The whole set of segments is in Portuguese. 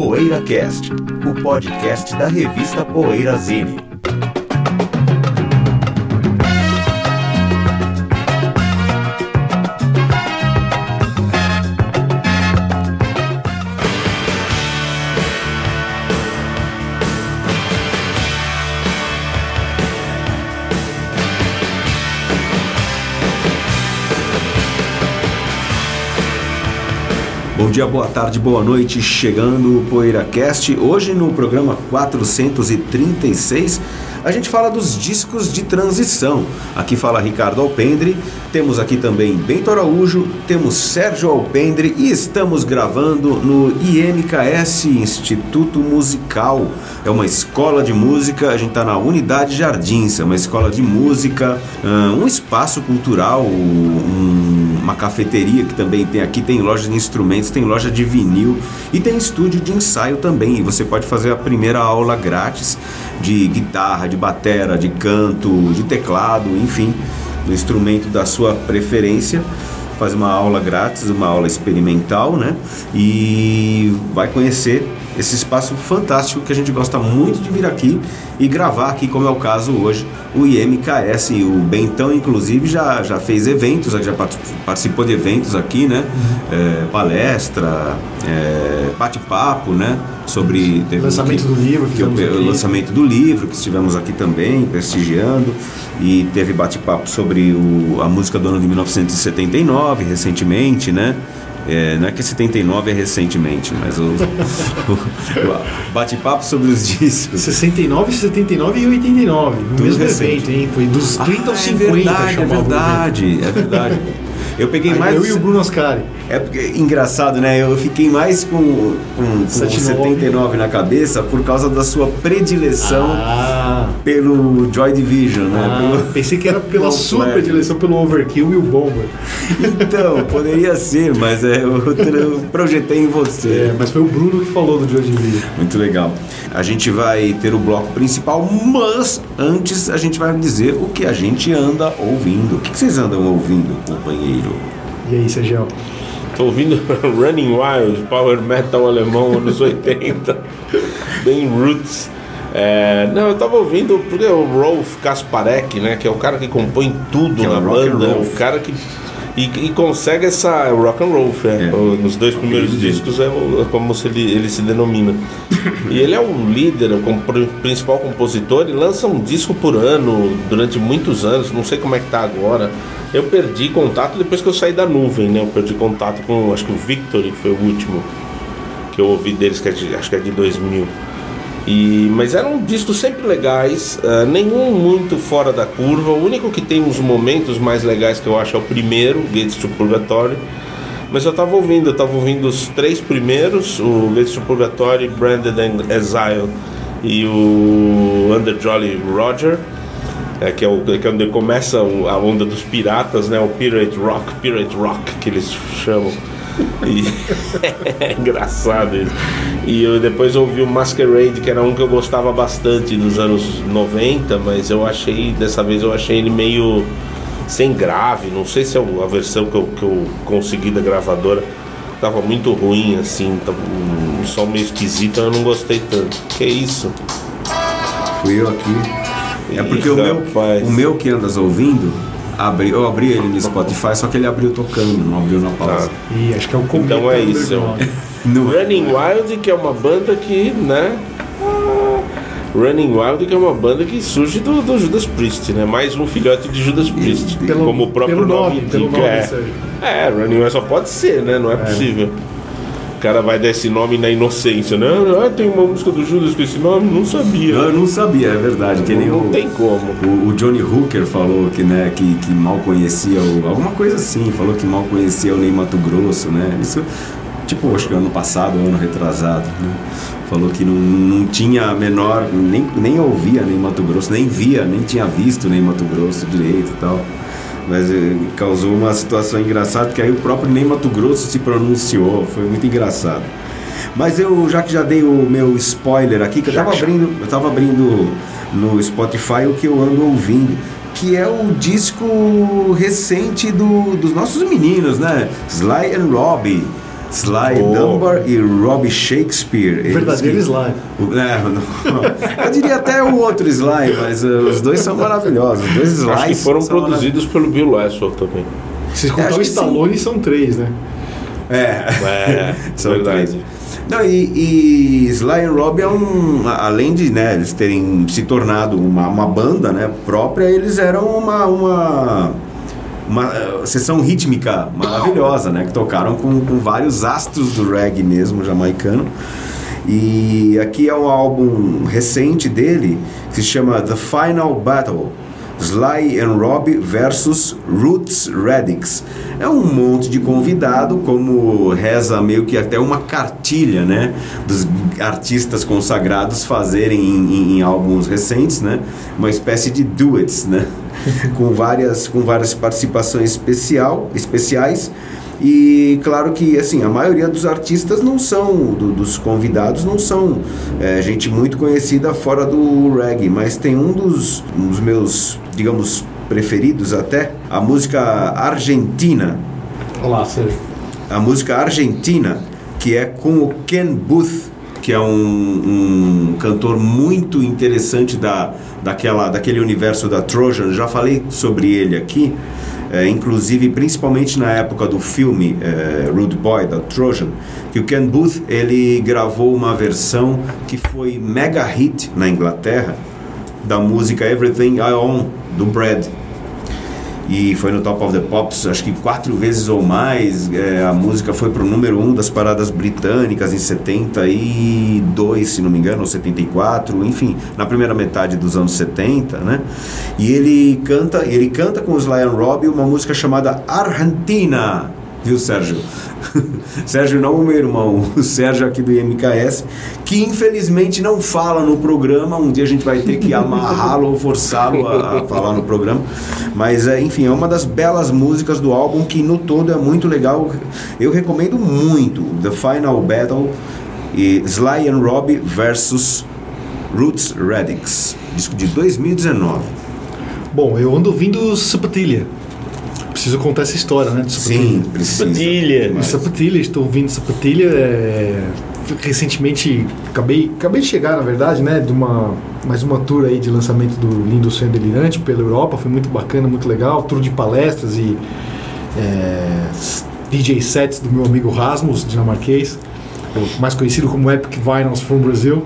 PoeiraCast, o podcast da revista Poeirazine. Bom dia, boa tarde, boa noite, chegando o PoeiraCast. Hoje no programa 436 a gente fala dos discos de transição. Aqui fala Ricardo Alpendre, temos aqui também Bento Araújo, temos Sérgio Alpendre e estamos gravando no IMKS, Instituto Musical. É uma escola de música, a gente está na Unidade Jardins, é uma escola de música, um espaço cultural, uma cafeteria que também tem aqui, tem loja de instrumentos, tem loja de vinil e tem estúdio de ensaio também. E você pode fazer a primeira aula grátis de guitarra, de batera, de canto, de teclado, enfim, do instrumento da sua preferência. Faz uma aula grátis, uma aula experimental, né? E vai conhecer esse espaço fantástico que a gente gosta muito de vir aqui e gravar aqui, como é o caso hoje, o IMKS. O Bentão, inclusive, já, já fez eventos, já participou de eventos aqui, né? Uhum. É, palestra, é, bate-papo, né? Sobre. o lançamento que, do livro, que o, lançamento do livro, que estivemos aqui também, prestigiando. E teve bate-papo sobre o, a música do ano de 1979, recentemente, né? É, não é que 79 é recentemente, mas o, o, bate-papo sobre os discos. 69, 79 e 89. No Tudo mesmo recente. evento, hein? Foi dos 30 ah, aos 50. É verdade, é verdade, é verdade. Eu peguei mais. Eu e o Bruno Ascari. É porque, engraçado, né? Eu fiquei mais com, com, com 79 na cabeça por causa da sua predileção ah. pelo Joy Division, né? ah? Pelo... Pensei que era pela sua predileção pelo Overkill e o Bomber. Então, poderia ser, mas é, eu, eu projetei em você. É, mas foi o Bruno que falou do Joy Division. Muito legal. A gente vai ter o bloco principal, mas antes a gente vai dizer o que a gente anda ouvindo. O que vocês andam ouvindo, companheiro? E aí, Sérgio? Tô ouvindo Running Wild, power metal alemão anos 80, bem roots. É, não, eu tava ouvindo porque o Rolf Kasparek, né, que é o cara que compõe tudo que é na é banda, o cara que e, e, consegue essa rock and roll, é. é. nos dois primeiros discos é, é como se ele, ele se denomina. e ele é o líder, o principal compositor e lança um disco por ano durante muitos anos, não sei como é que tá agora. Eu perdi contato depois que eu saí da nuvem, né? Eu perdi contato com, acho que o Victory foi o último que eu ouvi deles, que é de, acho que é de 2000. E, mas eram discos sempre legais, uh, nenhum muito fora da curva. O único que tem uns momentos mais legais que eu acho é o primeiro, Gates to Purgatory. Mas eu tava ouvindo, eu tava ouvindo os três primeiros, o Gates to Purgatory, Branded and Exile e o Under Jolly Roger. É, que, é o, que é onde começa a onda dos piratas, né? O Pirate Rock, Pirate Rock que eles chamam. E é engraçado isso. E eu depois ouvi o Masquerade, que era um que eu gostava bastante dos anos 90, mas eu achei, dessa vez eu achei ele meio sem grave. Não sei se é a versão que eu, que eu consegui da gravadora. Tava muito ruim, assim, tava um som meio esquisito, eu não gostei tanto. Que isso? Fui eu aqui. É porque Ih, o, meu, o meu que andas ouvindo abri, eu abri ele no Spotify, só que ele abriu tocando, não abriu na pausa. Tá. E acho que é o começo. Então é isso. no... Running Wild, que é uma banda que, né? Running Wild, que é uma banda que surge do, do Judas Priest, né? Mais um filhote de Judas Priest, pelo, como o próprio nome, nome indica. Nome, é. é, Running Wild só pode ser, né? Não é, é. possível. O cara vai dar esse nome na inocência, né? Ah, tem uma música do Judas com esse nome? Não sabia. Não, eu não sabia, é verdade. Que não, nem não o, tem como. O, o, Johnny Hooker falou que, né, que, que mal conhecia o. Alguma coisa assim, falou que mal conhecia o Ney Mato Grosso, né? Isso, tipo, acho que ano passado, ano retrasado, né? Falou que não, não tinha a menor. Nem, nem ouvia Ney Mato Grosso, nem via, nem tinha visto Ney Mato Grosso direito e tal mas eh, causou uma situação engraçada, porque aí o próprio Ney Mato Grosso se pronunciou, foi muito engraçado. Mas eu, já que já dei o meu spoiler aqui, que eu estava abrindo, eu tava abrindo no Spotify o que eu ando ouvindo, que é o disco recente do, dos nossos meninos, né? Sly and Robbie. Sly Oh. Dunbar e Robbie Shakespeare. Eles Verdadeiro que- Sly. O- é, não- eu diria até o outro Sly, mas uh, os dois são maravilhosos. Os dois Slides Acho que foram produzidos pelo Bill Laswell também. Se acho contar o Stallone, são três, né? maravilhosos. É. É, São verdade. três. Não, e, e Sly and Robbie é um. Além de né, eles terem se tornado uma, uma banda né, própria, eles eram uma. uma uma eh, sessão rítmica maravilhosa, né? Que tocaram com, com vários astros do reggae mesmo, jamaicano. E aqui é um álbum recente dele que se chama The Final Battle. Sly and Robbie versus Roots Radix. É um monte de convidado, como reza meio que até uma cartilha, né? Dos artistas consagrados fazerem em, em- em álbuns recentes, né? Uma espécie de duets, né? com várias com várias participações especial, especiais. E claro que assim a maioria dos artistas não são do- dos convidados não são é, gente muito conhecida fora do reggae, mas tem um dos, um dos meus digamos preferidos até a música argentina, Olá, Sérgio. a música argentina que é com o Ken Booth que é um, um cantor muito interessante da, daquela, daquele universo da Trojan. Já falei sobre ele aqui, é, inclusive principalmente na época do filme é, Rude Boy da Trojan, que o Ken Booth ele gravou uma versão que foi mega hit na Inglaterra da música Everything I Own do Brad e foi no Top of the Pops acho que quatro vezes ou mais. É, a música foi pro número um das paradas britânicas em 72, se não me engano, ou 74, enfim, na primeira metade dos anos 70, né? E ele canta, ele canta com os Lion Robbie uma música chamada Argentina. Viu, Sérgio? Sérgio não o meu irmão, o Sérgio aqui do IMKS, que infelizmente não fala no programa. Um dia a gente vai ter que amarrá-lo ou forçá-lo a, falar no programa. Mas, é, enfim, é uma das belas músicas do álbum que no todo é muito legal. Eu recomendo muito The Final Battle e Sly and Robbie versus Roots Radix, disco de 2019. Bom, eu ando ouvindo Sapatilha. Preciso contar essa história, né? De Sapatilha. Sim, precisa. Sapatilha. Mas- Sapatilha, estou ouvindo Sapatilha. é, Recentemente, acabei, acabei de chegar, na verdade, né? De uma, mais uma tour aí de lançamento do Lindo Sonho Delirante pela Europa. Foi muito bacana, muito legal. Tour de palestras e é, DJ sets do meu amigo Rasmus, dinamarquês, mais conhecido como Epic Vinyls from Brazil.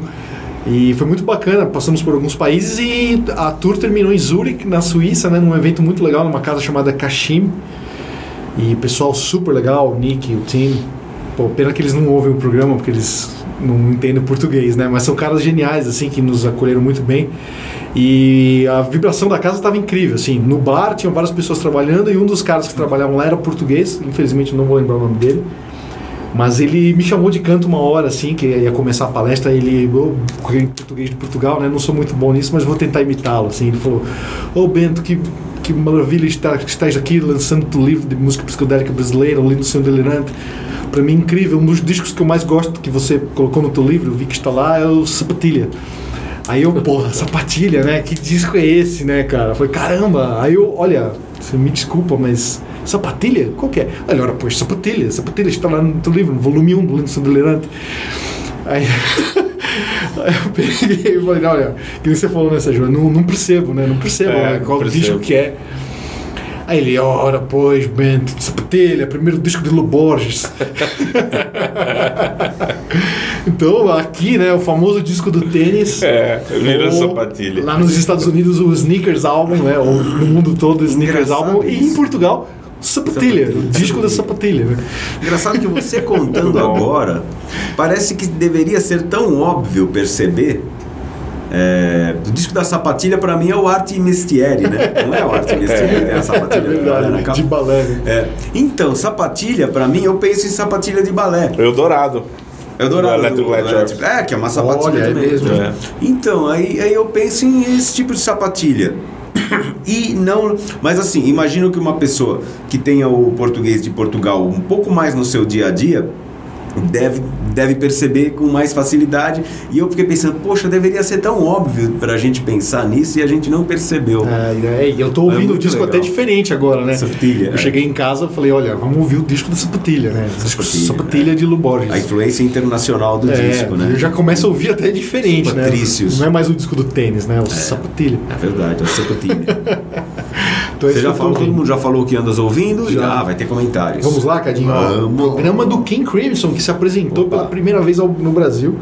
E foi muito bacana, passamos por alguns países e a tour terminou em Zurich, na Suíça, né, num evento muito legal, numa casa chamada Kashim. E pessoal super legal, o Nick, o Tim. Pô, pena que eles não ouvem o programa porque eles não entendem português, né? Mas são caras geniais, assim, que nos acolheram muito bem. E a vibração da casa estava incrível, assim. No bar tinham várias pessoas trabalhando e um dos caras que trabalhavam lá era português, infelizmente não vou lembrar o nome dele. Mas ele me chamou de canto uma hora, assim, que ia começar a palestra. Ele, eu, português de Portugal, né? Não sou muito bom nisso, mas vou tentar imitá-lo, assim. Ele falou: Ô Bento, que, que maravilha estar, que estás aqui lançando o livro de música psicodélica brasileira, o Lindo Sonho Delirante. Para mim, incrível. Um dos discos que eu mais gosto que você colocou no teu livro, vi que está lá, é o Sapatilha. Aí eu, porra, sapatilha, né? Que disco é esse, né, cara? Falei, caramba. Aí eu, olha, você me desculpa, mas sapatilha? Qual que é? Olha, ora, pois, sapatilha. Sapatilha está lá no teu livro, no volume 1 do Lindo Delirante. Aí, aí eu peguei e falei, olha, que você falou nessa né, João, não, não percebo, né? Não percebo É, né, qual percebo. disco que é. Aí ele, ora, pois, Bento, sapatilha, primeiro disco de Loborges. então, aqui, né, o famoso disco do tênis. É, vira sapatilha. Lá nos Estados Unidos, o Sneakers Album, né? Ou no mundo todo, o Sneakers Engraçado Album. E em isso. Portugal, Sapatilha, Sapatilha. o disco da Sapatilha? Engraçado que você contando agora, parece que deveria ser tão óbvio perceber. É, o disco da sapatilha pra mim é o Arte Mestieri, né? Não é o Arte Mestieri, é a É sapatilha da balé na verdade, de balé, né? É. Então, sapatilha, pra mim, eu penso em sapatilha de balé. Eldorado. Eldorado. Do Electric Light Electric- É, que é uma sapatilha Olha, é mesmo. É. Então, aí, aí eu penso em esse tipo de sapatilha. E não. Mas assim, imagino que uma pessoa que tenha o português de Portugal um pouco mais no seu dia a dia deve, deve perceber com mais facilidade. E eu fiquei pensando, poxa, deveria ser tão óbvio para a gente pensar nisso e a gente não percebeu. É, e eu tô ouvindo o disco legal. até diferente agora, né? Sapatilha, Eu é. cheguei em casa e falei, olha, vamos ouvir o disco da Sapatilha, né? Sapatilha, Sapatilha de Lu Borges. A influência internacional do É, disco, né? Eu já começo a ouvir até diferente, né? Patrícios. Não é mais o disco do tênis, né? O Sapatilha. É verdade, é o sapatilha. Então, Você já falou, todo mundo já falou que andas ouvindo? Já. Ah, vai ter comentários. Vamos lá, Cadinho. Ó, Vamos. Programa do King Crimson, que se apresentou Opa. pela primeira vez ao- no Brasil,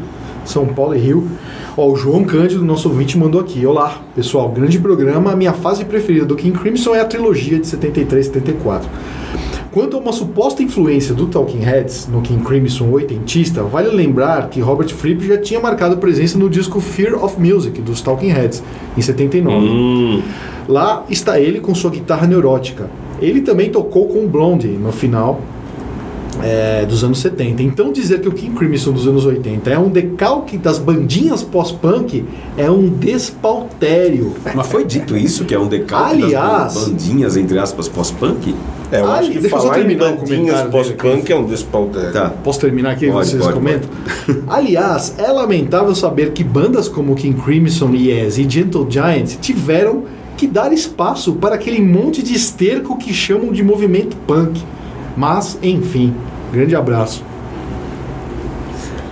São Paulo e Rio. Ó, o João Cândido, nosso ouvinte, mandou aqui. Olá, pessoal, grande programa. A minha fase preferida do King Crimson é a trilogia de 73 e 74. Quanto a uma suposta influência do Talking Heads no King Crimson oitentista, vale lembrar que Robert Fripp já tinha marcado presença no disco Fear of Music dos Talking Heads, em 79. Hum, Lá está ele com sua guitarra neurótica. Ele também tocou com Blondie no final é, dos anos 70. Então dizer que o King Crimson dos anos 80 é um decalque das bandinhas pós-punk é um despautério. Mas foi dito isso, que é um decalque Aliás- das bandinhas, entre aspas, pós-punk? é, eu Ah, acho que deixa eu só falar em bandinhas pós-punk é um despautério. Tá. Posso terminar aqui e Pode, vocês pode, comentam? Aliás, é lamentável saber que bandas como King Crimson, Yes e Gentle Giant tiveram que dar espaço para aquele monte de esterco que chamam de movimento punk. Mas, enfim, grande abraço.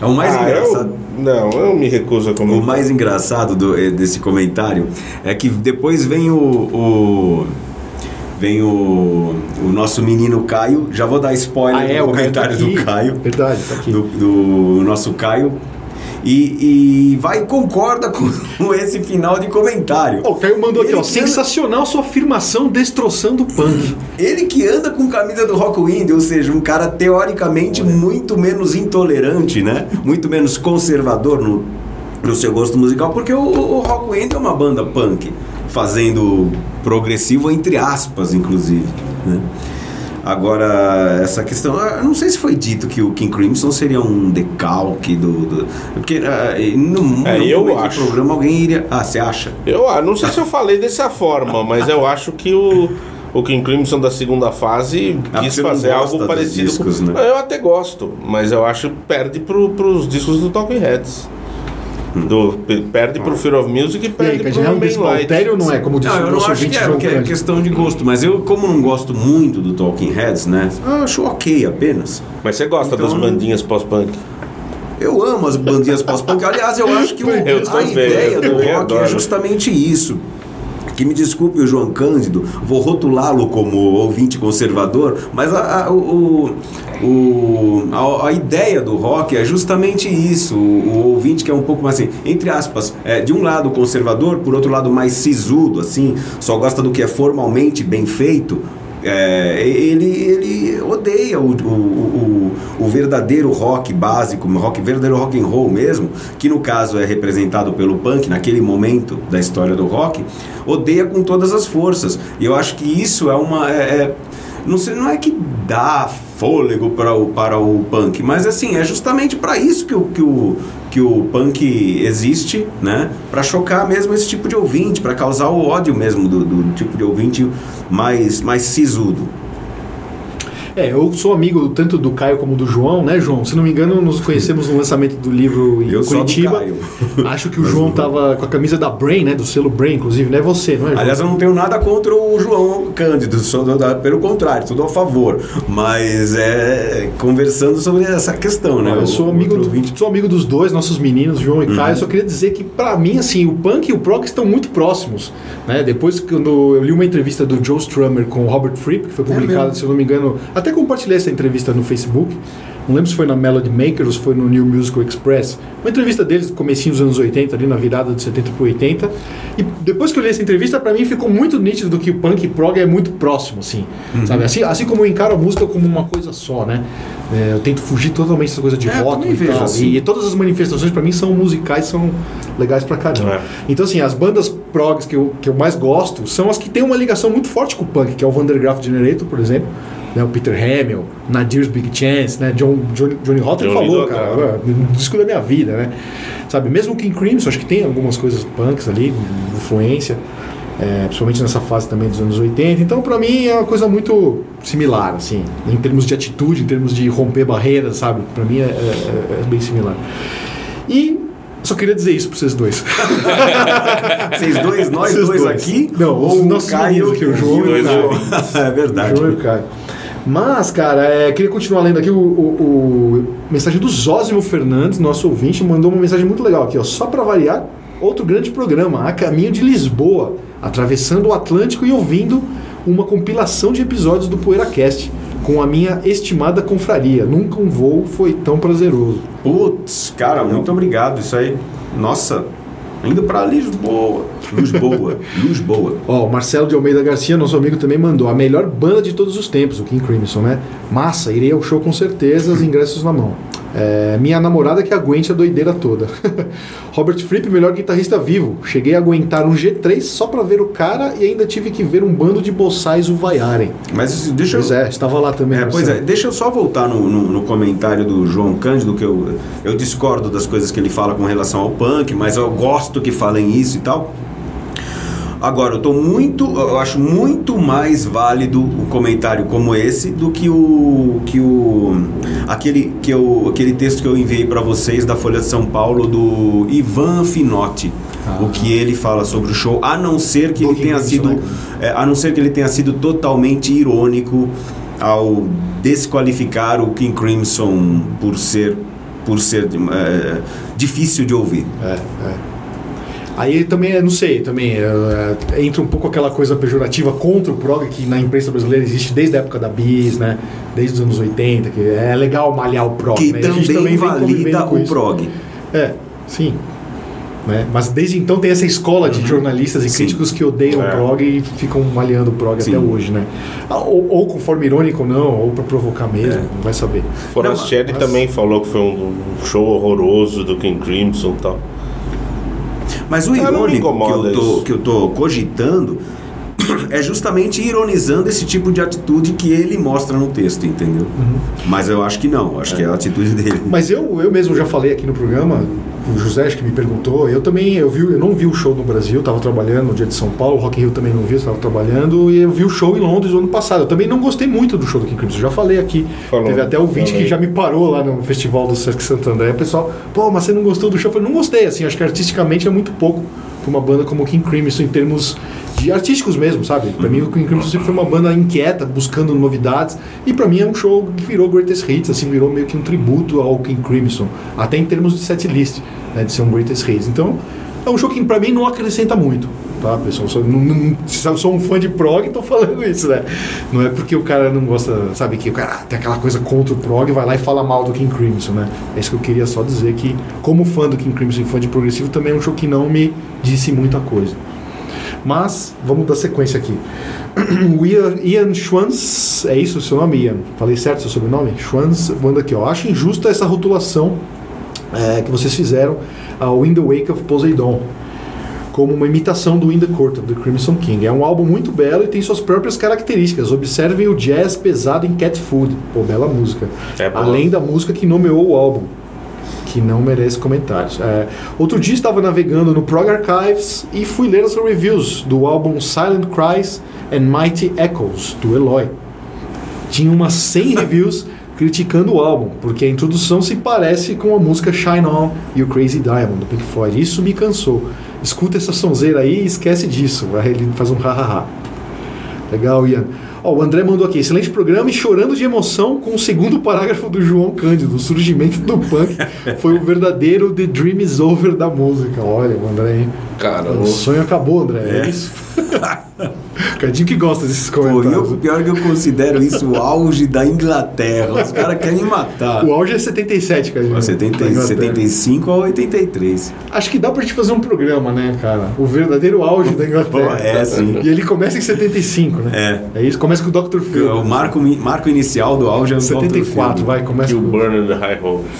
É o mais Ah, engraçado. Eu, não, eu me recuso a O comentar. mais engraçado do- eh, desse comentário é que depois vem o, o- vem o, o nosso menino Caio. Já vou dar spoiler Ah, é, no o Caio tá comentário aqui. do Caio. Verdade, tá aqui. do, do nosso Caio. E, e vai e concorda com esse final de comentário. O Caio mandou aqui, ó. Sensacional sua afirmação destroçando o punk. Ele que anda com camisa do Rockwind, ou seja, um cara teoricamente muito menos intolerante, né? Muito menos conservador no, no seu gosto musical, porque o, o Rockwind é uma banda punk, fazendo progressivo entre aspas, inclusive, né? Agora, essa questão, eu não sei se foi dito que o King Crimson seria um decalque do. do porque ah, no, no É, eu momento do acho. programa alguém iria. Ah, você acha? Eu ah, não sei se eu falei dessa forma, mas eu acho que o, o King Crimson da segunda fase Ah, quis fazer algo parecido discos, com. né? Eu até gosto, mas eu acho que perde pro, pros discos do Talking Heads. Do, pe- perde pro Fear of Music e E aí, perde Cadinho, é pro um Main despautério ou não é? Como disse Não, o eu não acho que é, porque é questão de gosto, mas eu, como não gosto muito do Talking Heads, né? eu Acho ok apenas. Mas você gosta Então- das bandinhas pós-punk? Eu amo as bandinhas pós-punk. Aliás, eu acho que o- Eu a ideia do rock é justamente isso. Que me desculpe o João Cândido, vou rotulá-lo como ouvinte conservador, mas a, a- o, o- a, a ideia do rock é justamente isso. O, o ouvinte que é um pouco mais assim, entre aspas, é, de um lado conservador, por outro lado mais sisudo, assim, só gosta do que é formalmente bem feito. É, ele, ele odeia o, o, o, verdadeiro rock básico, rock, verdadeiro rock and roll mesmo, que no caso é representado pelo punk naquele momento da história do rock, odeia com todas as forças. E eu acho que isso é uma. é- é- não, sei, não é que dá fôlego para o, para o punk, mas assim, é justamente para isso que o, que, o, que o punk existe, né? Para chocar mesmo esse tipo de ouvinte, para causar o ódio mesmo do, do tipo de ouvinte mais, mais sisudo. É, eu sou amigo tanto do Caio como do João, né, João? Se não me engano, nos conhecemos no lançamento do livro em Eu sou do Curitiba. Caio. Acho que o João tava com a camisa da Brain, né? Do selo Brain, inclusive, não é você, não é, João? Aliás, eu não tenho nada contra o João Cândido, sou do- da- pelo contrário, tudo a favor. Mas é conversando sobre essa questão, né? eu sou amigo, do- sou amigo dos dois, nossos meninos, João e Uhum. Caio. Só queria dizer que, pra mim, assim, o punk e o prog estão muito próximos. Né? Depois, quando eu li uma entrevista do Joe Strummer com o Robert Fripp, que foi publicada, mesmo? se eu não me engano, até compartilhei essa entrevista no Facebook. Não lembro se foi na Melody Maker ou se foi no New Musical Express. Uma entrevista deles comecinho dos anos 80, ali na virada de 70 para 80. E depois que eu li essa entrevista, pra mim ficou muito nítido do que o punk e prog é muito próximo, assim. Uhum. Sabe? Assim, assim como eu encaro a música como uma coisa só, né? É, eu tento fugir totalmente dessa coisa de É, também e tal. assim. E todas as manifestações pra mim são musicais, são legais pra caramba. É. Então, assim, as bandas progs que eu, que eu mais gosto são as que têm uma ligação muito forte com o punk, que é o Vandergraaf Generator, por exemplo. Né, o Peter Hamill, Nadir's Big Chance, né? John, Johnny, Johnny Rotten Johnny falou, cara, é. um disco da minha vida, né? Sabe, mesmo o King Crimson, acho que tem algumas coisas punks ali, influência. é, principalmente nessa fase também dos anos 80. Então, para mim, é uma coisa muito similar, assim, em termos de atitude, em termos de romper barreiras, sabe? Para mim é, é, é, bem similar. E só queria dizer isso para vocês dois. vocês dois, nós dois, dois, aqui? Não, ou o Caio, que o João e o Caio. é verdade. O João e o Caio. Mas, cara, é, queria continuar lendo aqui o, o, o mensagem do Zósimo Fernandes, nosso ouvinte, mandou uma mensagem muito legal aqui, ó. Só para variar, outro grande programa, A Caminho de Lisboa, atravessando o Atlântico e ouvindo uma compilação de episódios do PoeiraCast com a minha estimada confraria. Nunca um voo foi tão prazeroso. Putz, cara, muito obrigado. Isso aí, nossa, Indo para Lisboa. Lisboa. Lisboa. Ó, o Marcelo de Almeida Garcia, nosso amigo, também mandou a melhor banda de todos os tempos, o King Crimson, né? Massa, irei ao show com certeza, os ingressos na mão. É, minha namorada que aguente a doideira toda. Robert Fripp, melhor guitarrista vivo. Cheguei a aguentar um G3 só para ver o cara e ainda tive que ver um bando de boçais o vaiarem. Mas deixa pois eu... é, estava lá também. É, pois é, deixa eu só voltar no, no, no, comentário do João Cândido, que eu, eu discordo das coisas que ele fala com relação ao punk, mas eu gosto que falem isso e tal. Agora, eu tô muito, eu acho muito mais válido um comentário como esse do que o que o aquele que eu, aquele texto que eu enviei para vocês da Folha de São Paulo do Ivan Finotti. Ah. O que ele fala sobre o show, a não ser que ele tenha sido, né? é, a não ser que ele tenha sido totalmente irônico ao desqualificar o King Crimson por ser por ser é, difícil de ouvir. É, é. Aí também, não sei, também é, é, entra um pouco aquela coisa pejorativa contra o prog que na imprensa brasileira existe desde a época da bis, né? Desde os anos 80, que é legal malhar o prog. Que né? também, também valida o prog. É, sim. Né? Mas desde então tem essa escola de uhum. jornalistas e Sim. críticos que odeiam é. o prog e ficam malhando o prog Sim. até hoje, né? Ah, ou, ou, com forma irônica ou não, ou para provocar mesmo, é. não vai saber. Forastieri mas... também falou que foi um show horroroso do King Crimson e tal. Mas o irônico que eu, tô, que eu tô cogitando é justamente ironizando esse tipo de atitude que ele mostra no texto, entendeu? Uhum. Mas eu acho que não, acho é. que é a atitude dele. Mas eu, eu mesmo já falei aqui no programa, o José que me perguntou, eu também eu vi, eu não vi o show no Brasil, estava trabalhando no dia de São Paulo, o Rock in Rio também não vi, estava trabalhando e eu vi o show em Londres no ano passado. Eu também não gostei muito do show do King Crimson, já falei aqui. Falou, Teve até o vídeo que já me parou lá no festival do Sesc Santander. O pessoal, pô, mas você não gostou do show? Eu falei, não gostei, assim, acho que artisticamente é muito pouco para uma banda como King Crimson em termos de artísticos mesmo, sabe? Para mim o King Crimson sempre foi uma banda inquieta, buscando novidades, e para mim é um show que virou greatest hits, assim, virou meio que um tributo ao King Crimson, até em termos de setlist né, de ser um greatest hits. Então, é um show que para mim não acrescenta muito, tá, pessoal? Sou, não, não, sou um fã de prog e tô falando isso, né? Não é porque o cara não gosta, sabe, que o cara tem aquela coisa contra o prog, vai lá e fala mal do King Crimson, né? É isso que eu queria só dizer que, como fã do King Crimson e fã de progressivo, também é um show que não me disse muita coisa. Mas, vamos dar sequência aqui. o Ian, Ian Schwanz, é isso o seu nome, Ian? Falei certo seu sobrenome? Schwanz, manda aqui, ó. Acho injusta essa rotulação é, que vocês fizeram ao In the Wake of Poseidon como uma imitação do In the Court of the Crimson King. É um álbum muito belo e tem suas próprias características. Observem o jazz pesado em Cat Food. Pô, bela música. É Além da música que nomeou o álbum, que não merece comentários. É, outro dia estava navegando no Prog Archives e fui ler as reviews do álbum Silent Cries and Mighty Echoes, do Eloy. Tinha umas 100 reviews criticando o álbum, porque a introdução se parece com a música Shine On e o Crazy Diamond do Pink Floyd. Isso me cansou. Escuta essa sonzeira aí e esquece disso. Aí ele faz um ha-ha-ha. Legal, Ian. Ó, o André mandou aqui, excelente programa e chorando de emoção com o segundo parágrafo do João Cândido. O surgimento do punk foi o verdadeiro The Dream is Over da música. Olha, o André, hein? Cara, o sonho acabou, André. É, é isso. Cadinho que gosta desses comentários. Pô, eu, pior que eu considero isso o auge da Inglaterra. Os caras querem me matar. O auge é 77, Cadinho. 70, 75 a 83. Acho que dá pra gente fazer um programa, né, cara? O verdadeiro auge da Inglaterra. Pô, é, sim. E ele começa em 75, né? É. É isso, começa com o Dr. Phil. O marco, marco inicial do auge é o 74, vai, começa com... o Burn the High Hopes.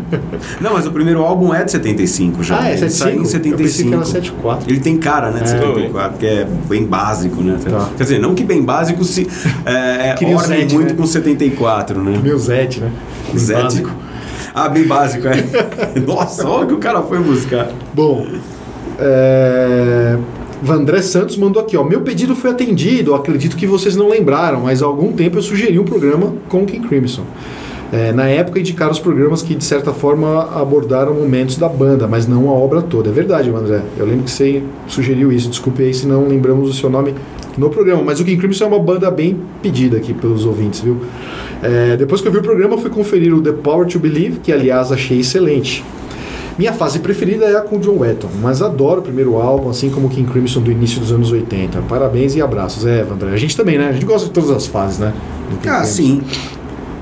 Não, mas o primeiro álbum é de 75 já. Ah, é 75? em 75. Eu pensei que era 74. Ele tem cara, né, de é. 74, que é bem básico, né? Tá. Quer dizer, não que bem básico se é, é orne muito né? com 74, né? Meu Zete, né? Bem Zete. Básico. Ah, bem básico, é. Nossa, olha o que o cara foi buscar. Bom, é... Vandré Santos mandou aqui, ó. Meu pedido foi atendido, acredito que vocês não lembraram, mas há algum tempo eu sugeri um programa com King Crimson. É, na época indicaram os programas que de certa forma abordaram momentos da banda, mas não a obra toda. É verdade, André. Eu lembro que você sugeriu isso. Desculpe aí se não lembramos o seu nome no programa. Mas o King Crimson é uma banda bem pedida aqui pelos ouvintes, viu? É, depois que eu vi o programa, fui conferir o The Power to Believe, que aliás achei excelente. Minha fase preferida é a com John Wetton, mas adoro o primeiro álbum, assim como o King Crimson do início dos anos 80. Parabéns e abraços. É, André. A gente também, né? A gente gosta de todas as fases, né? Ah, sim.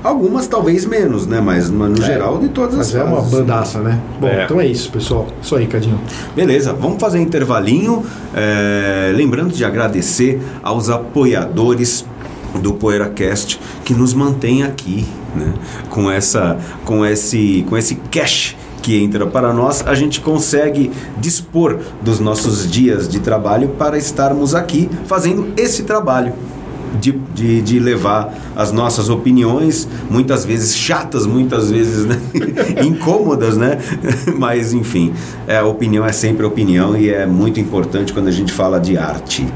Algumas talvez menos, né? Mas, mas no é, geral de todas mas as Mas é uma bandaça, né? Bom, é. então é isso, pessoal. Isso aí, Cadinho. Beleza, vamos fazer um intervalinho. É, lembrando de agradecer aos apoiadores do PoeiraCast que nos mantém aqui, né? Com essa, com esse, com esse cash que entra para nós, a gente consegue dispor dos nossos dias de trabalho para estarmos aqui fazendo esse trabalho de, de, de, levar as nossas opiniões, muitas vezes chatas, muitas vezes né? incômodas, né? Mas enfim, é, a opinião é sempre opinião e é muito importante quando a gente fala de arte.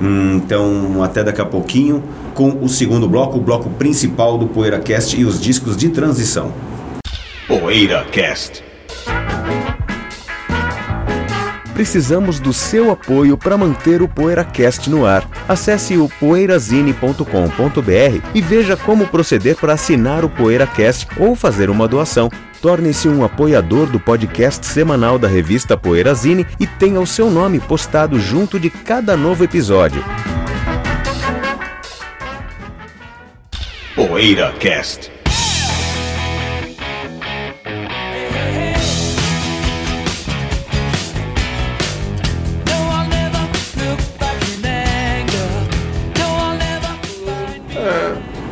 Hum, então, até daqui a pouquinho com o segundo bloco, o bloco principal do PoeiraCast e os discos de transição. PoeiraCast. Precisamos do seu apoio para manter o PoeiraCast no ar. Acesse o poeirazine.com.br e veja como proceder para assinar o PoeiraCast ou fazer uma doação. Torne-se um apoiador do podcast semanal da revista Poeirazine e tenha o seu nome postado junto de cada novo episódio. PoeiraCast.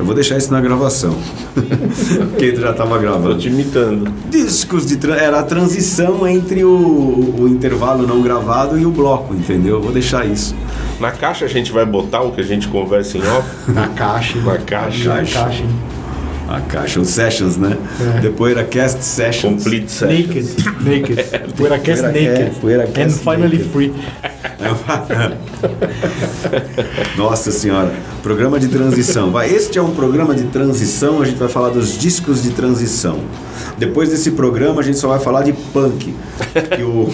Vou deixar isso na gravação. Porque já estava gravando. Tô te imitando. Discos de era a transição entre o, o intervalo não gravado e o bloco, entendeu? Vou deixar isso. Na caixa a gente vai botar o que a gente conversa em off? Na caixa. Na caixa. Na caixa. A caixa, os sessions, né? É. Depois era cast sessions. Complete sessions. Naked. Naked. Poeira cast naked. Poeira cast And finally naked. free. Nossa senhora, programa de transição. Vai, este é um programa de transição, a gente vai falar dos discos de transição. Depois desse programa a gente só vai falar de punk. Que o,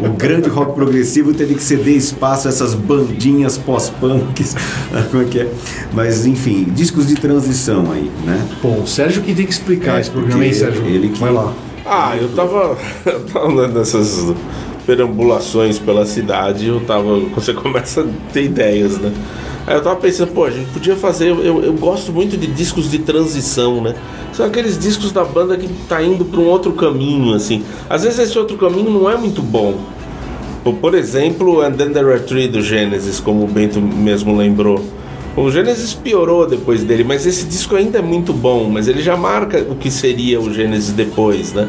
o grande rock progressivo teve que ceder espaço a essas bandinhas pós-punks. Como é que é? Mas enfim, discos de transição aí, né? Bom, o Sérgio que tem que explicar é, esse programa aí, Sérgio. Ele que... Vai lá. Ah, eu tava, eu tava nessas perambulações pela cidade, eu tava. Você começa a ter ideias, né? Aí eu tava pensando, pô, a gente podia fazer. Eu, eu gosto muito de discos de transição, né? São aqueles discos da banda que tá indo para um outro caminho, assim. Às vezes esse outro caminho não é muito bom. Por exemplo, And Then There Are Three do Genesis, como o Bento mesmo lembrou. O Genesis piorou depois dele, mas esse disco ainda é muito bom, mas ele já marca o que seria o Genesis depois, né?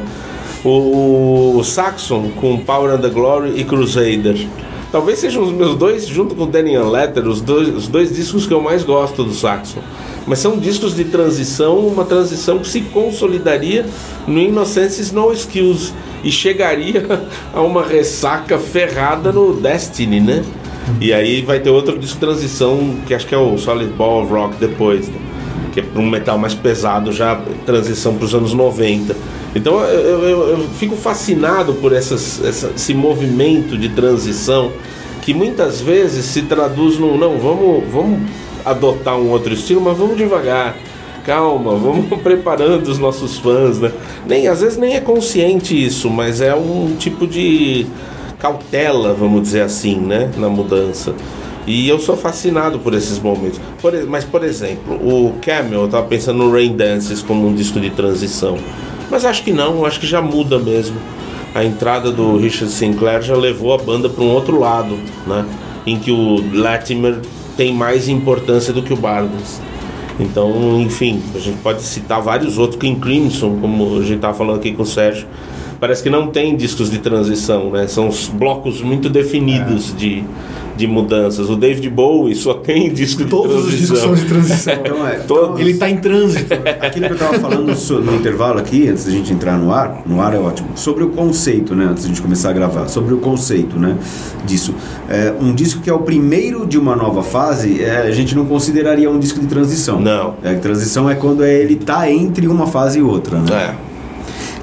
O, o Saxon com Power and the Glory e Crusader. Talvez sejam os meus dois, junto com Daniel Letter, os dois, os dois discos que eu mais gosto do Saxon. Mas são discos de transição, uma transição que se consolidaria no Innocence No Skills e chegaria a uma ressaca ferrada no Destiny, né? E aí vai ter outro disco transição que acho que é o Solid Ball of Rock depois, né? que é um metal mais pesado, já transição para os anos 90. Então eu, eu, eu fico fascinado por essas, essa, esse movimento de transição que muitas vezes se traduz no não, vamos, vamos adotar um outro estilo, mas vamos devagar. Calma, vamos preparando os nossos fãs, né? Nem às vezes nem é consciente isso, mas é um tipo de cautela, vamos dizer assim, né, na mudança. E eu sou fascinado por esses momentos. Por, mas, por exemplo, o Camel, eu tava pensando no Rain Dances como um disco de transição. Mas acho que não, acho que já muda mesmo. A entrada do Richard Sinclair já levou a banda para um outro lado, né? Em que o Latimer tem mais importância do que o Barnes. Então, enfim, a gente pode citar vários outros, King Crimson, como a gente estava falando aqui com o Sérgio. Parece que não tem discos de transição, né? São blocos muito definidos é. de, de mudanças. O David Bowie só tem disco de Todos os discos transição. são de transição. Então, é, Todo- Ele tá em trânsito. Aquilo que eu estava falando no intervalo aqui, antes da gente entrar no ar, no ar é ótimo, sobre o conceito, né? Antes da gente começar a gravar, sobre o conceito, né? Disso. É, um disco que é o primeiro de uma nova fase, é, a gente não consideraria um disco de transição. Não. É, transição é quando é, ele tá entre uma fase e outra, né? É.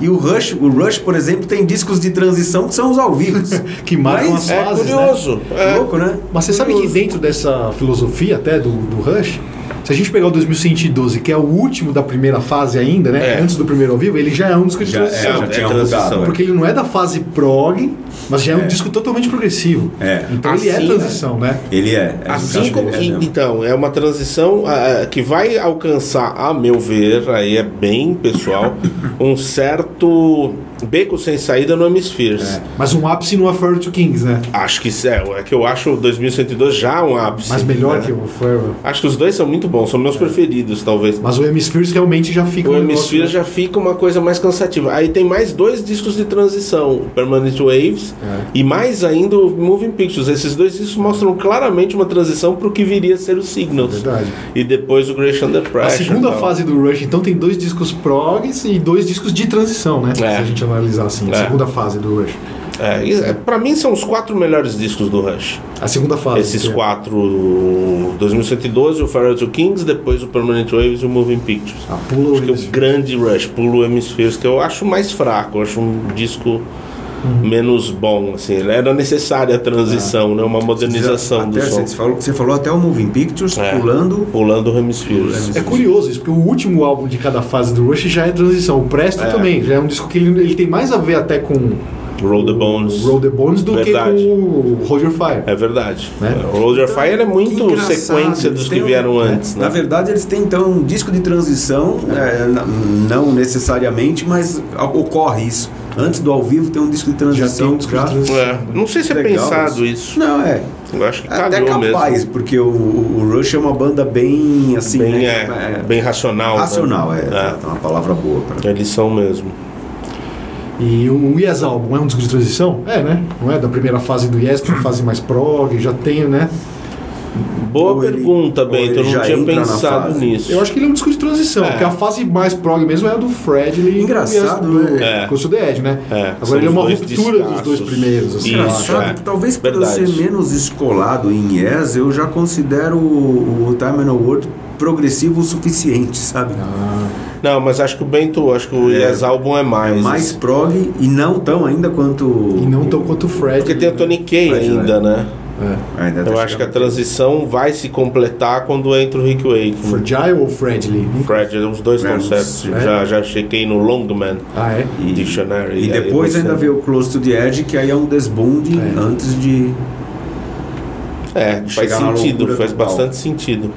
E o Rush, o Rush, por exemplo, tem discos de transição que são os ao vivo. Que marcam Mas as É fases, curioso. É. Louco, né? Mas você sabe que dentro dessa filosofia até do, do Rush, se a gente pegar o 2112, que é o último da primeira fase ainda, né? É. Antes do primeiro ao vivo, ele já é um disco de Já, é, transição. já é tinha transição. mudado. Porque ele não é da fase prog, mas já é, É. um disco totalmente progressivo. É. Então ele é Assim, transição, né? Ele é. é, Assim como. é então, é uma transição ah, que vai alcançar, a meu ver, aí é bem pessoal, um certo beco sem saída no Hemispheres. Mas um ápice no Affair to Kings, né? Acho que é, é que eu acho o 2102 já um ápice. Mas melhor né? que o Forever. Acho que os dois são muito bons, são meus preferidos, talvez. Mas o Hemispheres realmente já fica O um negócio, Hemisphere né? já fica uma coisa mais cansativa. Aí tem mais dois discos de transição, Permanent Waves É. e mais ainda o Moving Pictures. Esses dois discos mostram claramente uma transição para o que viria a ser o Signals. Verdade. E depois o Great Under A Pressure. segunda e tal. fase do Rush, então, tem dois discos progs e dois discos de transição, né? É. Se a gente analisar assim, a É. segunda fase do Rush. É, é, pra mim são os quatro melhores discos do Rush. A segunda fase. Esses é- quatro, o 2112, o Farewell to Kings, depois o Permanent Waves e o Moving Pictures. Ah, pula o Acho que é o grande Rush, pulo o Hemispheres, que eu acho mais fraco, eu acho um disco Uhum. menos bom, assim. Era necessária a transição, né? Uma modernização do Até, som. você, falou, você falou até o Moving Pictures É. pulando. Pulando o Hemispheres. É curioso isso, porque o último álbum de cada fase do Rush já é transição. O Presto É. também, já é um disco que ele, ele tem mais a ver até com Roll the Bones. Roll the Bones do Verdade. que com o Your Fire. É verdade. Né? O Roller Fire é muito sequência dos que um- vieram é, antes, né? Na verdade, eles têm então um disco de transição, é, não necessariamente, mas ocorre isso. Antes do ao vivo tem um disco de transição. Já tem um disco de transição. É, não sei se é Legal pensado isso. Não, é. Eu acho que Até capaz, mesmo. porque o, o Rush é uma banda bem assim. Bem, né, é, bem racional. né? racional, é, É. exato, é uma palavra boa. Pra... Eles são mesmo. E o Yes álbum é um disco de transição? É, né? Não é da primeira fase do Yes para fase mais prog, já tem, né? Boa Ou ele- pergunta, ou Bento. ele Eu não já tinha pensado nisso. Eu acho que ele é um disco de transição, É. porque a fase mais prog mesmo é a do Fred e Engraçado, do né? É. The Edge, né? É, são Agora ele é uma ruptura dos dois primeiros, assim. Engraçado é. que talvez por eu ser menos escolado em Yes, eu já considero o, o Time and Award progressivo o suficiente, sabe? Ah, Não, mas acho que o Bento, acho que o É. Yes Album é mais. É mais prog e não tão ainda quanto. e não tão quanto o Fred. Porque tem o Tony Kay ainda, né? É. Ainda tá Eu acho que a transição vai se completar quando entra o Rick Wake. Fragile ou Fredly? Fred, os dois É, certos. é. Já, já chequei no Longman Ah, é? E, Dictionary. e depois ainda vê o Close to the Edge, que aí é um desbunde É. antes de. É, faz sentido, faz total. bastante sentido.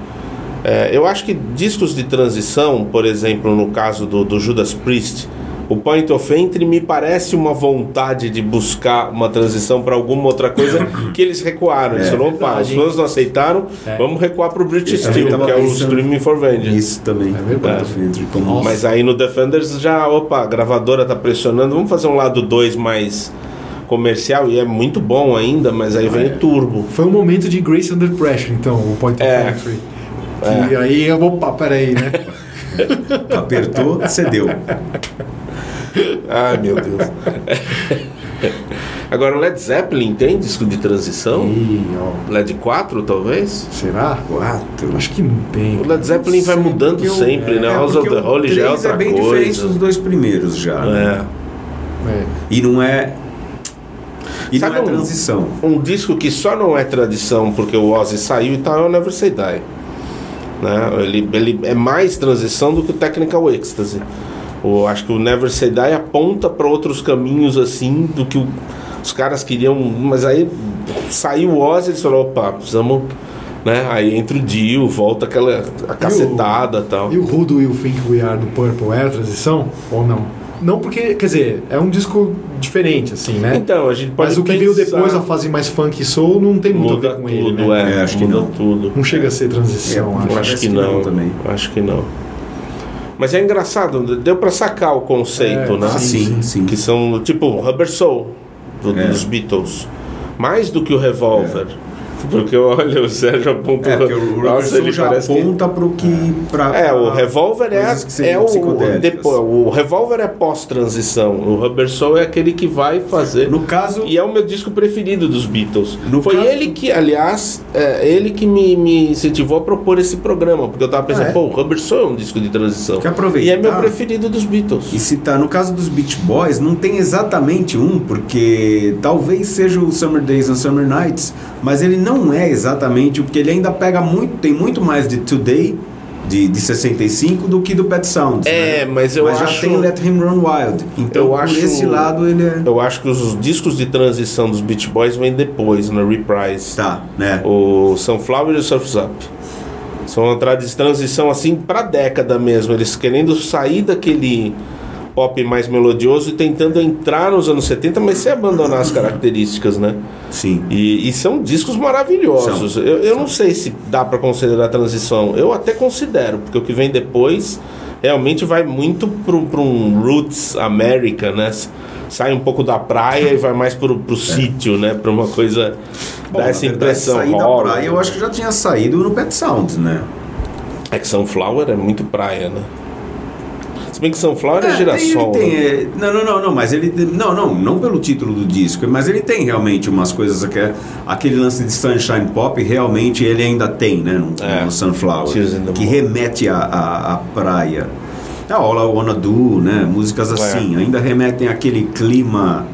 É, eu acho que discos de transição, por exemplo, no caso do, do Judas Priest, o Point of Entry me parece uma vontade de buscar uma transição para alguma outra coisa que eles recuaram. Eles É. falaram, opa, os fãs não aceitaram, É. vamos recuar para o British também Steel, que é o Screaming for Vengeance. Isso também. É verdade. Point of Entry, como- Nossa. Mas aí no Defenders já, opa, a gravadora tá pressionando, vamos fazer um lado 2 mais comercial, e é muito bom ainda, mas aí vem o turbo. Foi um momento de Grace Under Pressure, então, o Point of É. Entry. E aí eu vou. Opa, peraí, né? Apertou, cedeu. Ai, meu Deus. Agora, o Led Zeppelin tem disco de transição? Ih. Led 4, talvez? Será? Quatro. Acho que não tem. O Led Zeppelin vai mudando o- sempre, né? é, House of the Holy já é três outra bem diferente dos coisa. dois primeiros já. né? É. É. E não é. E Sabe não é um- transição. Um disco que só não é tradição porque o Ozzy saiu e tal é o Never Say Die. Né? Ele, ele é mais transição do que o Technical Ecstasy. O, acho que o Never Say Die aponta para outros caminhos assim do que o- os caras queriam. Mas aí saiu o Ozzy e eles falaram: opa, precisamos. Né? Aí entra o Dio, volta aquela a cacetada e tal. E o Who Do You Think We Are do Purple é a transição? Ou não? Não, porque, quer dizer, é um disco diferente, assim, né? Então, a gente pode Mas o que veio depois, a fase mais funk e soul, não tem muito muda a ver com tudo, ele, né? é, É, acho que muda não. tudo. Não chega a ser transição, É, acho. Acho que que não não também. Acho que não. Mas é engraçado, deu pra sacar o conceito, É, né? Ah, sim, sim. Que são tipo Rubber Soul do- É. dos Beatles. Mais do que o Revolver. Porque olha, o Sérgio apontou. É, o Nossa, ele já parece que- aponta pro que... Pra, É, o revólver é, é o depois, o revólver é pós-transição. O Rubber Soul é aquele que vai fazer. No caso... E é o meu disco preferido dos Beatles. No Foi caso- ele que, aliás, é ele que me, me incentivou a propor esse programa. Porque eu tava pensando, Ah, é? pô, o Rubber Soul é um disco de transição. Que aproveitar. E é meu preferido dos Beatles. E se tá no caso dos Beach Boys, não tem exatamente um, porque talvez seja o Summer Days and Summer Nights, mas ele não é exatamente, porque ele ainda pega muito, tem muito mais de Today, de, de 65, do que do Pet Sounds. É, né? mas eu mas acho- já tem Let Him Run Wild. Então, Eu por acho- esse lado, ele é. Eu acho que os discos de transição dos Beach Boys vêm depois, na Reprise. Tá, né? O Sunflower e o Surf's Up. São uma tra- transição assim pra década mesmo. Eles querendo sair daquele pop mais melodioso e tentando entrar nos anos 70, mas sem abandonar as características, né? Sim. E, e são discos maravilhosos. São. Eu, eu não sei se dá pra considerar transição. Eu até considero, porque o que vem depois realmente vai muito pro um Roots America, né? Sai um pouco da praia e vai mais pro, pro sítio, né? Pra uma coisa. Bom, dá essa verdade, impressão. Sair da praia, eu acho que já tinha saído no Pet Sounds, né? É que Sunflower é muito praia, né? Se bem que Sunflower é, É, girassol. Tem, né? é, não, não, não, não, mas ele. Não, não, não pelo título do disco, mas ele tem realmente umas coisas que é. Aquele lance de Sunshine Pop, realmente ele ainda tem, né? No, É. no Sunflower. Que remete à, à, à praia. A All I Wanna Do, né? Músicas assim, ainda remetem àquele clima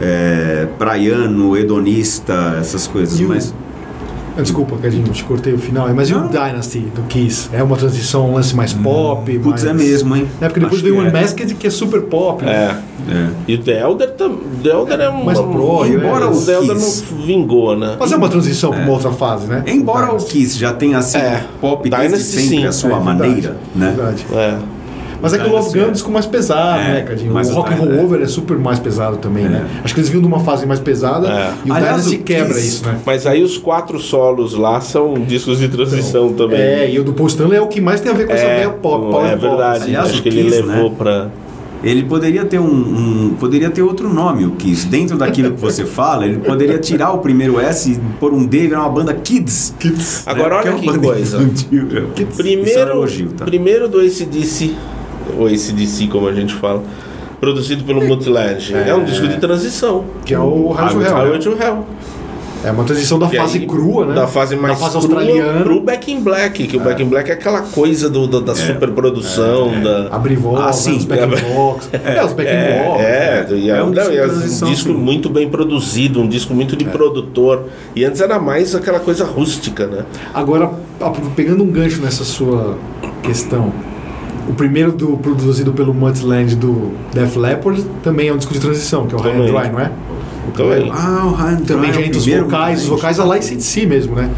é, praiano, hedonista, essas coisas, E o- mas. Ah, Desculpa, Cadinho, te cortei o final. Mas e o. Dynasty do Kiss? É uma transição, um lance mais pop? Putz, mais... é mesmo, hein? É porque depois veio o que é. Unmasked, que é super pop. né? É. É. E o The Elder, tam- The Elder é um. Mais pro, embora o o The Elder Kiss. não vingou, né? Fazer uma transição para uma outra fase, né? Embora o Dynasty. Kiss já tenha sido É. pop desde Dynasty, sempre sim. a sua É verdade, maneira, né? Verdade. É. Mas é que o Love Gun é é. um disco mais pesado, É, né, Cadinho? mas o Rock and Roll Over é super mais pesado também, É. né? Acho que eles vinham de uma fase mais pesada É. e o Aliás, Dynasty o quebra isso, né? Mas aí os quatro solos lá são discos de transição também. É, e o do Paul Stanley é o que mais tem a ver com essa É, veia pop, power é pop, verdade. assim. Aliás, Acho que ele levou né? pra. Ele poderia ter um, um- poderia ter outro nome, o Kiss. Dentro daquilo que você fala, ele poderia tirar o primeiro S e pôr um D e virar uma banda Kids. Kids. Agora né? olha Porque é que coisa. infantil. É um Primeiro, elogio, tá? primeiro do ACDC, ou ACDC como a gente fala, produzido pelo Mutilage. É. um disco de transição. Que é o Highway to Hell. Highway to Hell. É uma transição da Que fase aí, crua, né? Da fase mais da fase crua australiana. pro Back in Black, que o Back in Black é aquela coisa do, do- da superprodução, da... Abrir voz, Ah, sim. né, os back vox. É, os back É, vox. é, e é, É um não, e é um disco sim. muito bem produzido, um disco muito de produtor. E antes era mais aquela coisa rústica, né? Agora, pegando um gancho nessa sua questão, o primeiro do, produzido pelo Mudland do Def Leppard também é um disco de transição, que é o High and Também. Dry, não é? Então é, Ah, o Ryan Também Dry já é o entra os vocais, os vocais a License si mesmo, né?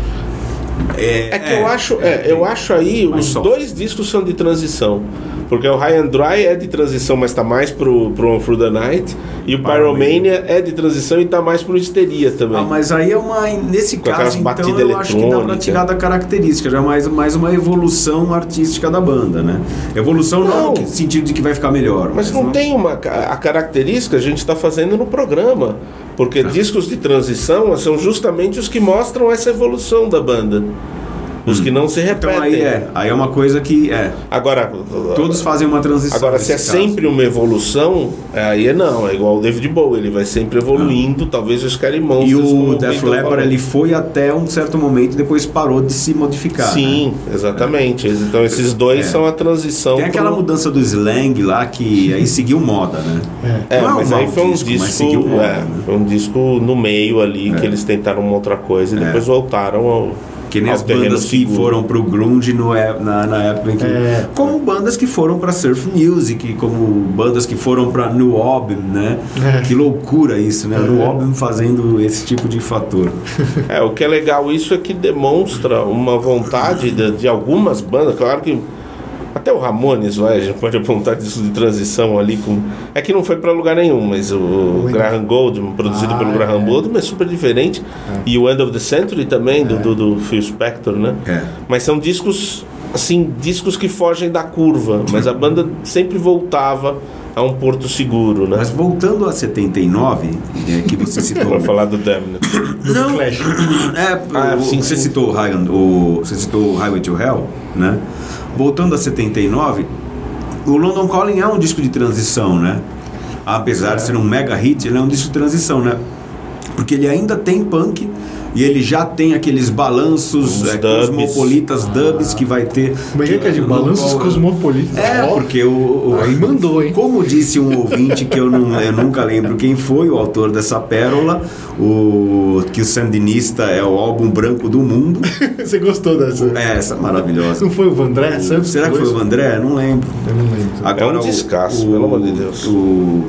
É, é que eu acho, é, eu acho aí os soft. dois discos são de transição. Porque o High and Dry é de transição, mas tá mais pro, pro On Through the Night. E o Pyromania é de transição e tá mais pro Histeria também. Ah, mas aí é uma. Nesse Com caso, então, eu acho que dá pra tirar da característica, já é mais, mais uma evolução artística da banda, né? Evolução não, Não. no sentido de que vai ficar melhor. Mas não tem uma. A característica a gente está fazendo no programa. Porque discos de transição são justamente os que mostram essa evolução da banda. Os que não se repetem. Então aí é, aí é uma coisa que é. Agora, Todos fazem uma transição. agora se é caso. sempre uma evolução, aí é não. É igual o David Bowie, ele vai sempre evoluindo. Talvez o Scary Monsters. E o Def Leppard ele foi até um certo momento e depois parou de se modificar. Sim, exatamente. Então esses dois É. são a transição. Tem aquela pro- mudança do slang lá que aí seguiu moda, né? É, Não é mas aí foi um disco, disco, moda, é, né? foi um disco no meio ali que É. eles tentaram uma outra coisa e É. depois voltaram ao, Que nem as bandas que seguro. foram pro grunge no, é- na, na época em que... É. Como bandas que foram pra surf music, como bandas que foram pra new album, né? É. Que loucura isso, né? New album fazendo esse tipo de fator. É, o que é legal isso é que demonstra uma vontade de, de algumas bandas, claro que até o Ramones, vai, a gente pode apontar disso de transição ali com. É que não foi pra lugar nenhum, mas o, O Graham Goldman, produzido Ah, pelo Graham é. Goldman, é super diferente. E o End of the Century também, do, do, do Phil Spector, né? É. Mas são discos, assim, discos que fogem da curva. Mas a banda sempre voltava a um porto seguro, né? Mas voltando a 79, é, que você citou. Vou falar do Damned. Não, Clash. é, Ah, o- sim, você, sim. Citou o High, o, você citou o Highway to Hell, né? Voltando a 79, o London Calling é um disco de transição, né? Apesar de ser um mega hit, ele é um disco de transição, né? Porque ele ainda tem punk e ele já tem aqueles balanços Os é, cosmopolitas, dubs que vai ter. Como é que é de balanços cosmopolitas? É, porque o, o- Aí mandou, hein? Como disse um ouvinte que eu, não, eu nunca lembro quem foi, o autor dessa pérola, o que o Sandinista é o álbum branco do mundo. Você gostou dessa? É, essa é maravilhosa. Não foi o Vandré Santos? Será que foi o Vandré? Não lembro. Eu não lembro. Agora, É um o- descasso, o- pelo amor de Deus. O,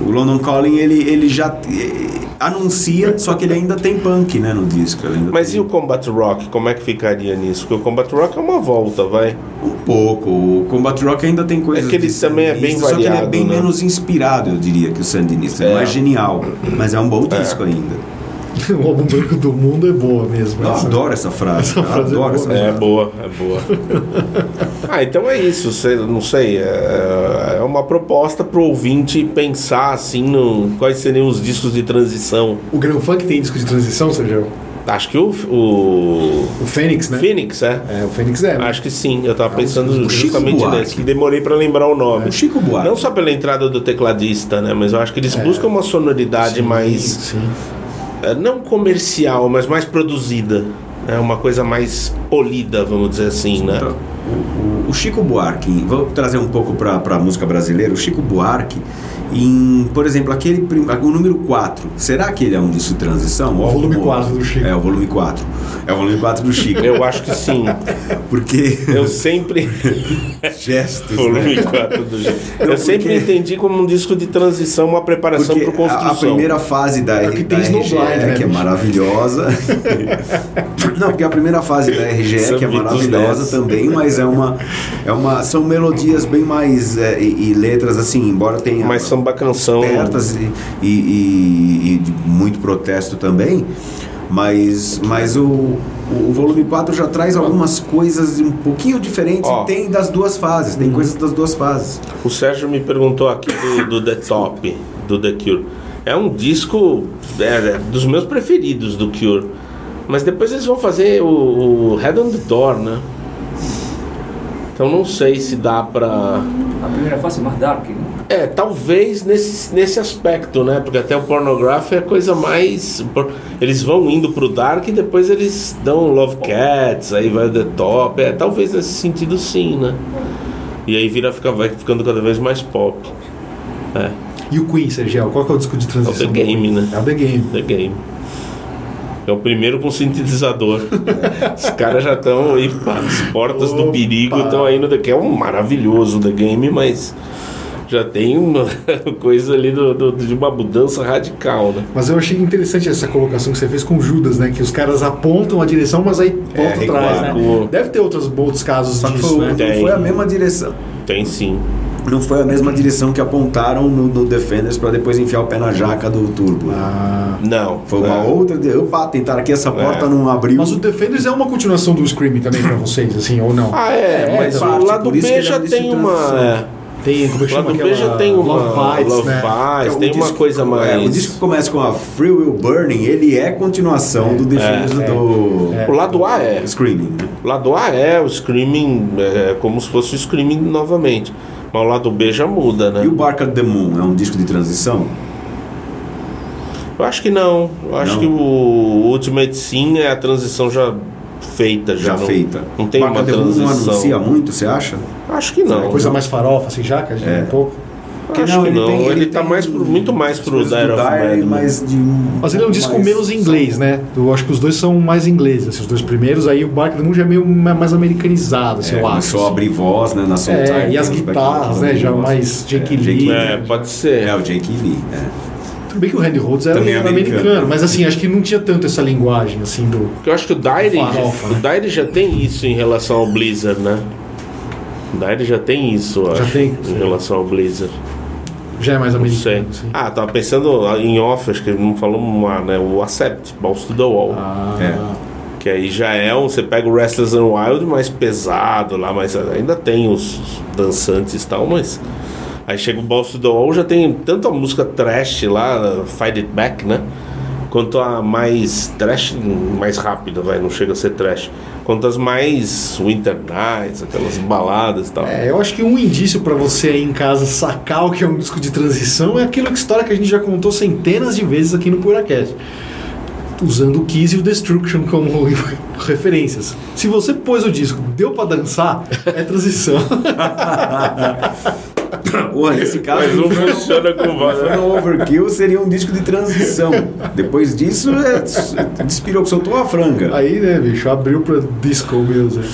o London Calling, ele, ele já eh, anuncia, só que ele ainda tem punk, né, no disco. Mas tem e o Combat Rock? Como é que ficaria nisso? Porque o Combat Rock é uma volta, vai. Um pouco. O Combat Rock ainda tem coisas É que ele também é bem Sandinista, Só que ele é variado, bem né? menos inspirado, eu diria, que o Sandinista. É. Não é genial, mas é um bom disco ainda. o álbum branco do mundo é boa mesmo. Eu essa. adoro essa frase. Essa frase é adoro boa. essa É frase. boa, é boa. ah, então é isso. Não sei. É, é uma proposta pro ouvinte pensar assim no quais seriam os discos de transição. O Grand Funk tem disco de transição, Sérgio? Acho que o, o O Fênix, né? Phoenix, é. É, o Fênix é. Acho que sim, eu tava pensando o Chico justamente Buarque. nesse, que demorei pra lembrar o nome. O Chico Buarque. Não só pela entrada do tecladista, né? Mas eu acho que eles buscam uma sonoridade mais. Sim. Eh, Não comercial, mas mais produzida. É uma coisa mais polida, vamos dizer assim, né? Então, o, o- o Chico Buarque, vou trazer um pouco para a música brasileira. O Chico Buarque, em, por exemplo, aquele prim- o número 4, será que ele é um disco de transição? O volume Ou- 4 do Chico. É, o volume 4. É o volume 4 do Chico. Eu acho que sim. Porque Eu sempre. gestos, Volume né? 4 do jeito. Não, Eu sempre porque- entendi como um disco de transição, uma preparação para a, construção. a primeira fase da, É que da tem RGE, Snowblind, né, que é maravilhosa. Não, porque a primeira fase da RGE, São que é maravilhosa também, mas é uma, é uma. São melodias bem mais. é, e, e letras assim, embora tenha. Mas samba canção. e, e- e- e de muito protesto também. Mas, mas o, o volume 4 já traz algumas coisas um pouquinho diferentes. Ó. Tem das duas fases, tem coisas das duas fases. O Sérgio me perguntou aqui do, do The Top, do The Cure. É um disco é, é dos meus preferidos do Cure. Mas depois eles vão fazer o, o Head on the Door, né? Então não sei se dá pra. A primeira fase é mais dark, né? É, talvez nesse, nesse aspecto, né? Porque até o Pornography é a coisa mais. Eles vão indo pro Dark e depois eles dão Love Cats, aí vai o The Top. É, talvez nesse sentido sim, né? E aí vira, fica, vai ficando cada vez mais pop. É, E o Queen, Sérgio? Qual que é o disco de transição? É o The do Game, né? É o The Game. The Game. É o primeiro com sintetizador. Os caras já estão aí, pá, as portas do Opa! perigo estão aí no The que é um maravilhoso The Game, mas já tem uma coisa ali do, do- de uma mudança radical, né? Mas eu achei interessante essa colocação que você fez com o Judas, né? Que os caras apontam a direção, mas aí volta atrás, recuar. né? Deve ter outros, outros casos Só que disso, foi, né? não Tem. foi a mesma direção. Tem sim. Não foi a mesma direção que apontaram no, no Defenders para depois enfiar o pé na jaca do Turbo. Ah, Não. Foi uma é. outra. de- Opa, tentaram aqui essa porta, É. não abriu. mas o Defenders é uma continuação do Screaming também pra vocês, assim, ou não? Ah, é, É, mas parte, o lado por isso B é já disco tem uma. É, Tem, como é chama aquela... já tem uma. Love Bites, Love né? Bites, É, tem uma disco- coisa mais. é, o disco que começa com a Free Will Burning, ele é continuação do Defenders é, do. é. O lado A é. Screaming. né? O lado A é o Screaming, é como se fosse o Screaming novamente. Mas o lado B já muda, né? E o Bark at the Moon é um disco de transição? Eu acho que não. Eu acho Não? que o Ultimate Sim é a transição já feita. Já, Já não, feita. Não tem Bark uma Moon não transição. anuncia muito, você acha? Acho que não. É coisa mais farofa, assim, já, que a gente É. um pouco. Acho Porque que não. tem- ele tá tem mais pro- muito mais pro do Dire of mas de um Mas ele é um pouco disco menos inglês, né? Eu acho que os dois são mais ingleses, assim, os dois primeiros. Aí o Bark the Moon já é meio mais americanizado, assim, É, eu acho. a assim. abrir voz, né, na Soul É, Time, e as uns guitarras, né, já mais Jake É, Lee. É, pode ser. É, o Jake Lee. É. Tudo bem que o Randy Rhodes era, é era americano. americano. mas assim, acho que não tinha tanto essa linguagem, assim, do... Porque eu acho que o Dire, Farofa, o né? Dire já tem isso em relação ao Blizzard, né? O Dire já tem isso, eu Já acho, tem, em relação ao Blizzard. Já é mais americano, assim. Ah, tava pensando em off, acho que não falou uma, né? O Accept, Balls to the Wall. Ah, É. Que aí já é um. Você pega o Restless and Wild mais pesado lá, mas ainda tem os dançantes e tal, mas Aí chega o Balls to the Wall, já tem tanto a música trash lá, Fight It Back, né? Quanto a mais trash, mais rápida, vai, não chega a ser trash. Quanto as mais Winter Nights, aquelas baladas e tal. É, eu acho que um indício pra você aí em casa sacar o que é um disco de transição é aquilo que história que a gente já contou centenas de vezes aqui no PuraCast. Usando o Kiss e o Destruction como referências. Se você pôs o disco, deu pra dançar, é transição. Ou nesse caso, Mas não Inferno- funciona com. Inferno Overkill seria um disco de transição. Depois disso, é, despirou, soltou a franga. Aí, né, bicho, abriu pra disco music.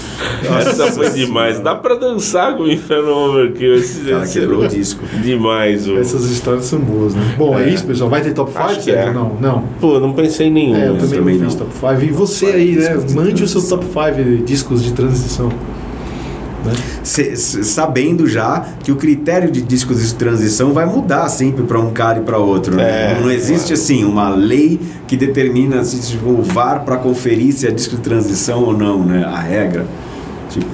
Essa foi demais. Dá pra dançar com o Inferno Overkill. Esse, Cara, esse- quebrou o disco. Demais, o... Essas histórias são boas, né? Bom, é, isso, pessoal. Vai ter top 5? Acho que é. Não, não. Pô, não pensei em nenhum. É, eu também, também não fiz não. top 5. E você aí, né? Mande o seu top 5 discos de transição. Né? Se- se- sabendo já que o critério de discos de transição vai mudar sempre para um cara e para outro. né? É, não existe assim uma lei que determina se tipo, o VAR para conferir se é disco de transição ou não, né? A regra. Tipo,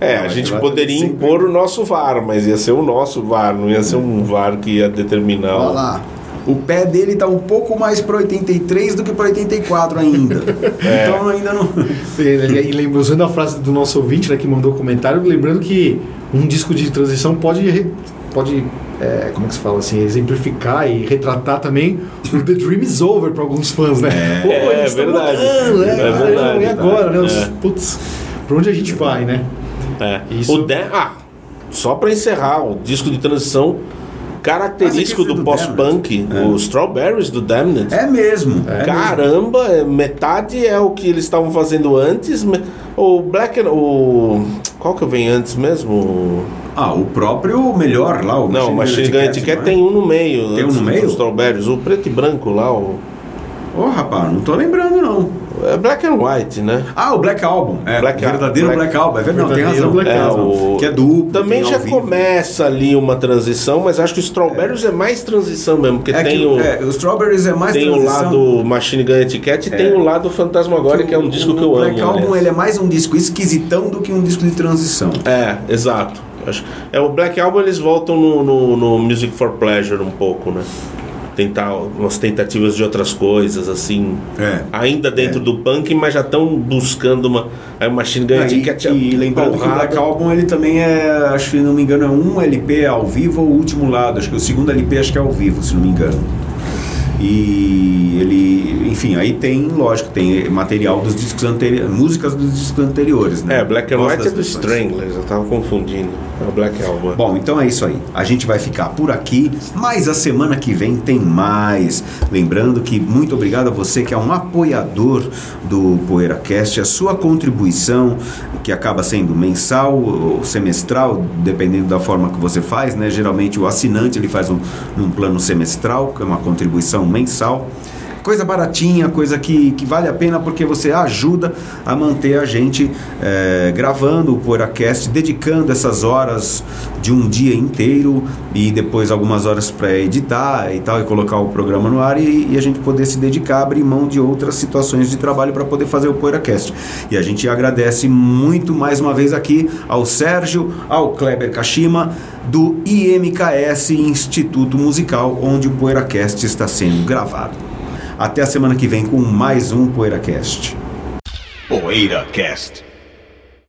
É, a gente poderia sempre- impor o nosso VAR, mas ia ser o nosso VAR, não ia ser um VAR que ia determinar. olha lá. O pé dele tá um pouco mais para 83 do que para 84 ainda. É. Então ainda não. E lembra- usando a frase do nosso ouvinte né, que mandou o comentário, lembrando que um disco de transição pode, pode é, como é que se fala assim, exemplificar e retratar também o The Dream is Over para alguns fãs, né? Pô, É, eles tão verdade. mudando, né? É verdade, e agora, né? Os, é. Putz, pra onde a gente vai, né? É. Isso- O Dan- Ah, só pra encerrar, o disco de transição característico do do pós-punk, Damned. o Strawberries do Damned. É mesmo. Caramba, é, metade é o que eles estavam fazendo antes. O Black o qual que vem antes mesmo? Ah, o próprio melhor lá, o Não, o Machine Gun Etiquette é? tem um no meio. Tem um no meio? Strawberries, o preto e branco lá, o Ô, rapaz, não tô lembrando não. É Black and White, né? Ah, o Black Album. É, Black o verdadeiro Black, Black- Album. É verdade, não, tem razão. Black tem É, razão. o- Que é duplo. Também tem já começa ali uma transição, mas acho que o Strawberries é, mais transição mesmo, porque É tem que, o é, o Strawberries é mais tem o transição. lado Machine Gun Etiquette e É. tem o lado Fantasmagoria, que é um disco que eu o amo. Black Album ele é mais um disco esquisitão do que um disco de transição. É, exato. Acho- É, o Black Album eles voltam no, no, no Music for Pleasure um pouco, né? Tentar umas tentativas de outras coisas, assim. É. Ainda dentro É. do punk, mas já estão buscando uma. Aí o Machine Gun Ah, e, Etiquette é e lembrando que o. Black Album ele também é, acho que não me engano, é um LP ao vivo ou o último lado. Acho que o segundo LP acho que é ao vivo, se não me engano. E ele, enfim, aí tem, lógico, tem material dos discos anteriores, músicas dos discos anteriores, né? É, Black and White é do. Stranglers, eu tava confundindo. É o Black Album. Bom, então é isso aí. A gente vai ficar por aqui, mas a semana que vem tem mais. Lembrando que muito obrigado a você que é um apoiador do PoeiraCast. A sua contribuição, que acaba sendo mensal ou semestral, dependendo da forma que você faz, né? Geralmente o assinante ele faz um, um plano semestral, que é uma contribuição mensal. Coisa baratinha, coisa que, que vale a pena porque você ajuda a manter a gente eh, gravando o PoeiraCast, dedicando essas horas de um dia inteiro e depois algumas horas para editar e tal, e colocar o programa no ar e, e a gente poder se dedicar, abrir mão de outras situações de trabalho para poder fazer o PoeiraCast. E a gente agradece muito mais uma vez aqui ao Sérgio, ao Kleber Kashima, do IMKS Instituto Musical, onde o PoeiraCast está sendo gravado. Até a semana que vem com mais um PoeiraCast. PoeiraCast.